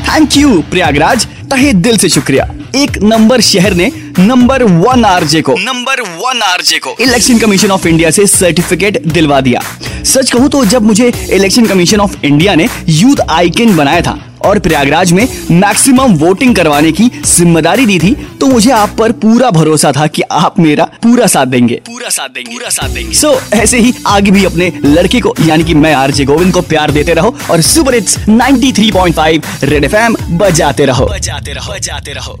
Thank you Prayagraj तहे दिल से शुक्रिया। एक नंबर शहर ने नंबर वन आरजे को नंबर वन आरजे को। इलेक्शन कमीशन ऑफ़ इंडिया से सर्टिफिकेट दिलवा दिया। सच कहूँ तो जब मुझे इलेक्शन कमीशन ऑफ़ इंडिया ने यूथ आइकन बनाया था और प्रयागराज में मैक्सिमम वोटिंग करवाने की ज़िम्मेदारी दी थी तो मुझे आप पर पूरा भरोसा था कि आप मेरा पूरा साथ देंगे। पूरा साथ देंगे। पूरा साथ देंगे। सो so, ऐसे ही आगे भी अपने लड़के को यानी कि मैं आरजे गोविंद को प्यार देते रहो और सुपर हिट्स 93.5 रेड एफएम बजाते रहो। बजाते रहो बजाते रहो।